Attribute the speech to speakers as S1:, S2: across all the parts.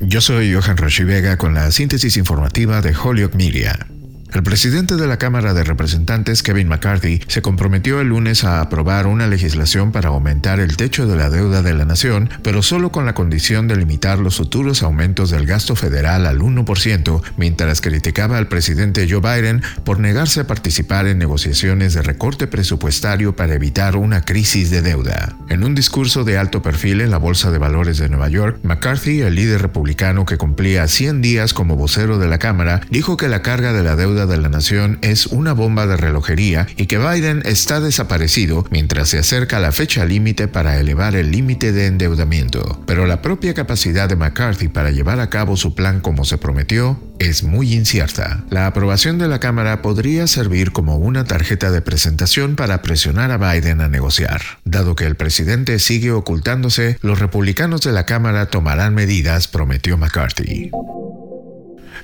S1: Yo soy Johan Rashi Vega con la síntesis informativa de Holyoke Media. El presidente de la Cámara de Representantes, Kevin McCarthy, se comprometió el lunes a aprobar una legislación para aumentar el techo de la deuda de la nación, pero solo con la condición de limitar los futuros aumentos del gasto federal al 1%, mientras criticaba al presidente Joe Biden por negarse a participar en negociaciones de recorte presupuestario para evitar una crisis de deuda. En un discurso de alto perfil en la Bolsa de Valores de Nueva York, McCarthy, el líder republicano que cumplía 100 días como vocero de la Cámara, dijo que la carga de la de la nación es una bomba de relojería y que Biden está desaparecido mientras se acerca la fecha límite para elevar el límite de endeudamiento. Pero la propia capacidad de McCarthy para llevar a cabo su plan como se prometió es muy incierta. La aprobación de la Cámara podría servir como una tarjeta de presentación para presionar a Biden a negociar. Dado que el presidente sigue ocultándose, los republicanos de la Cámara tomarán medidas, prometió McCarthy.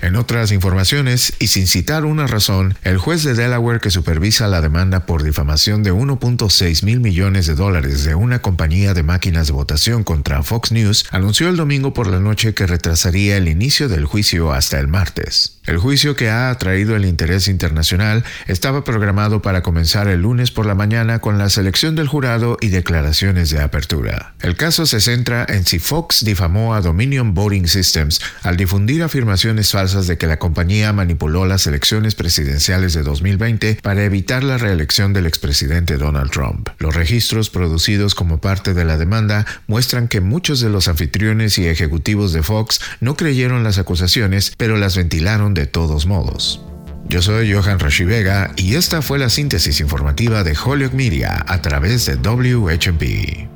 S1: En otras informaciones, y sin citar una razón, el juez de Delaware que supervisa la demanda por difamación de 1.6 mil millones de dólares de una compañía de máquinas de votación contra Fox News anunció el domingo por la noche que retrasaría el inicio del juicio hasta el martes. El juicio que ha atraído el interés internacional estaba programado para comenzar el lunes por la mañana con la selección del jurado y declaraciones de apertura. El caso se centra en si Fox difamó a Dominion Voting Systems al difundir afirmaciones falsas de que la compañía manipuló las elecciones presidenciales de 2020 para evitar la reelección del expresidente Donald Trump. Los registros producidos como parte de la demanda muestran que muchos de los anfitriones y ejecutivos de Fox no creyeron las acusaciones, pero las ventilaron de todos modos. Yo soy Johan Rashi Vega y esta fue la síntesis informativa de Holyoke Media a través de WHMP.